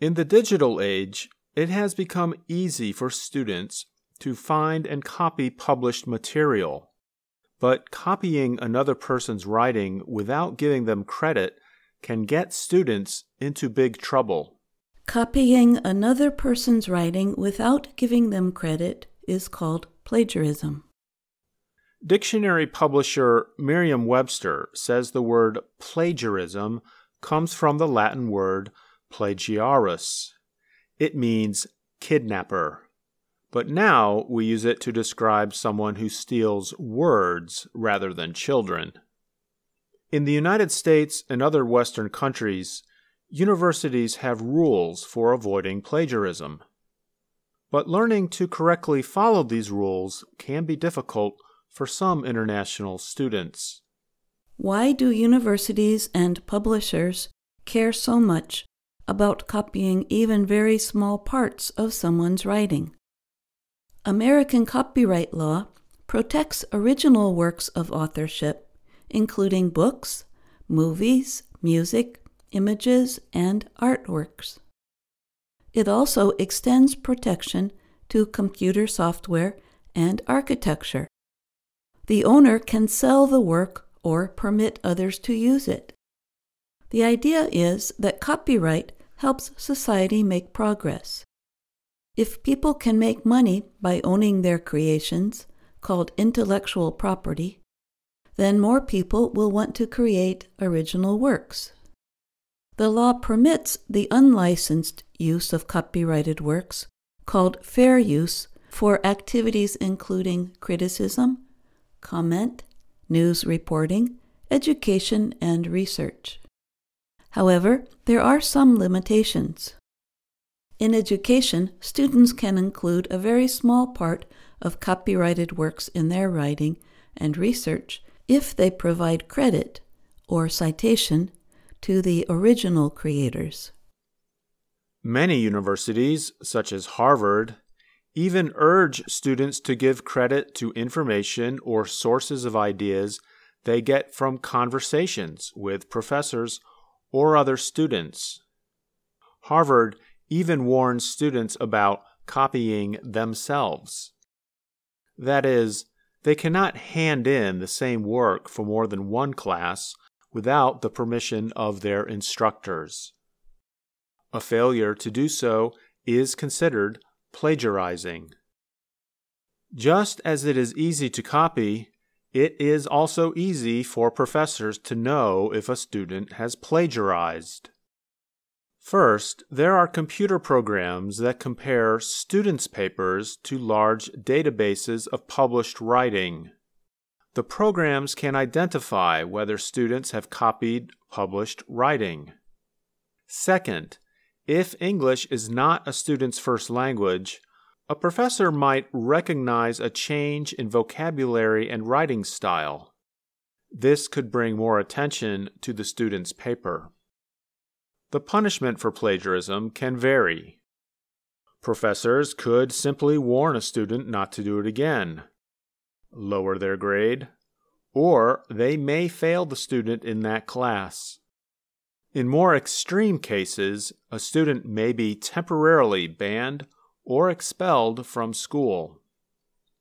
In the digital age, it has become easy for students to find and copy published material. But copying another person's writing without giving them credit can get students into big trouble. Copying another person's writing without giving them credit is called plagiarism. Dictionary publisher Merriam Webster says the word plagiarism comes from the Latin word plagiarius. It means kidnapper. But now we use it to describe someone who steals words rather than children. In the United States and other Western countries, universities have rules for avoiding plagiarism. But learning to correctly follow these rules can be difficult for some international students. Why do universities and publishers care so much about copying even very small parts of someone's writing? American copyright law protects original works of authorship, including books, movies, music, images, and artworks. It also extends protection to computer software and architecture the owner can sell the work or permit others to use it. The idea is that copyright helps society make progress. If people can make money by owning their creations, called intellectual property, then more people will want to create original works. The law permits the unlicensed use of copyrighted works, called fair use, for activities including criticism, comment, news reporting, education, and research. However, there are some limitations. In education, students can include a very small part of copyrighted works in their writing and research if they provide credit or citation to the original creators. Many universities, such as Harvard, even urge students to give credit to information or sources of ideas they get from conversations with professors or other students. Harvard even warns students about copying themselves. That is, they cannot hand in the same work for more than one class without the permission of their instructors. A failure to do so is considered plagiarizing. Just as it is easy to copy, it is also easy for professors to know if a student has plagiarized. First, there are computer programs that compare students' papers to large databases of published writing. The programs can identify whether students have copied published writing. Second, if English is not a student's first language, a professor might recognize a change in vocabulary and writing style. This could bring more attention to the student's paper. The punishment for plagiarism can vary. Professors could simply warn a student not to do it again, lower their grade, or they may fail the student in that class. In more extreme cases, a student may be temporarily banned or expelled from school.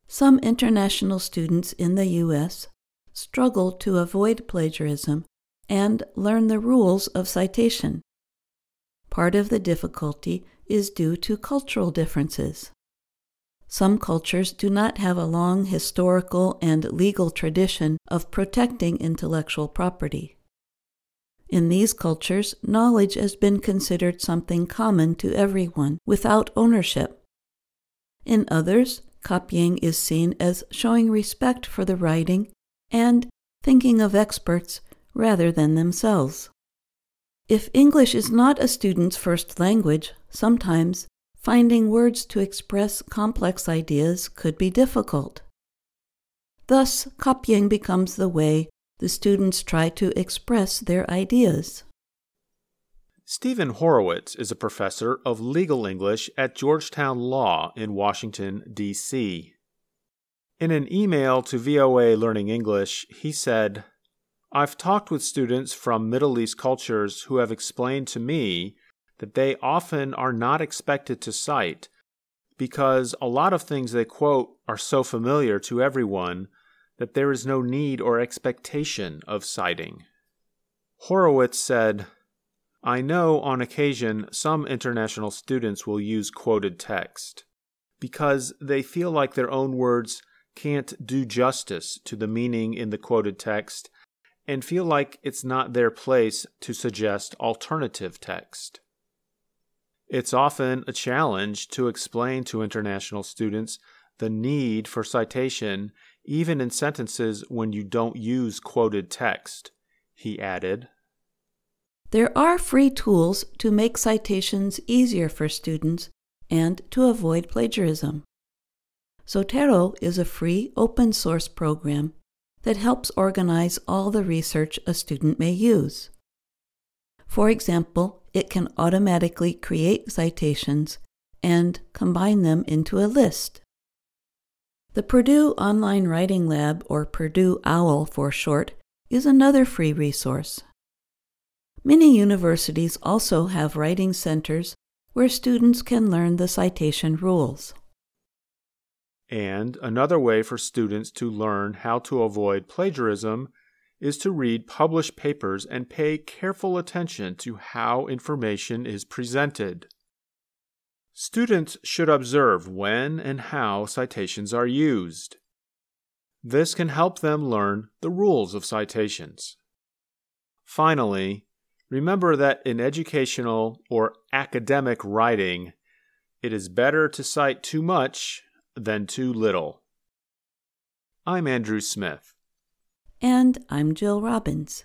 Some international students in the U.S. struggle to avoid plagiarism and learn the rules of citation. Part of the difficulty is due to cultural differences. Some cultures do not have a long historical and legal tradition of protecting intellectual property. In these cultures, knowledge has been considered something common to everyone without ownership. In others, copying is seen as showing respect for the writing and thinking of experts rather than themselves. If English is not a student's first language, sometimes finding words to express complex ideas could be difficult. Thus, copying becomes the way the students try to express their ideas. Stephen Horowitz is a professor of legal English at Georgetown Law in Washington, D.C. In an email to VOA Learning English, he said, I've talked with students from Middle East cultures who have explained to me that they often are not expected to cite because a lot of things they quote are so familiar to everyone that there is no need or expectation of citing. Horowitz said, I know on occasion some international students will use quoted text because they feel like their own words can't do justice to the meaning in the quoted text and feel like it's not their place to suggest alternative text. It's often a challenge to explain to international students the need for citation even in sentences when you don't use quoted text, he added. There are free tools to make citations easier for students and to avoid plagiarism. Zotero is a free open source program that helps organize all the research a student may use. For example, it can automatically create citations and combine them into a list. The Purdue Online Writing Lab, or Purdue OWL for short, is another free resource. Many universities also have writing centers where students can learn the citation rules. And another way for students to learn how to avoid plagiarism is to read published papers and pay careful attention to how information is presented. Students should observe when and how citations are used. This can help them learn the rules of citations. Finally, Remember that in educational or academic writing, it is better to cite too much than too little. I'm Andrew Smith. And I'm Jill Robbins.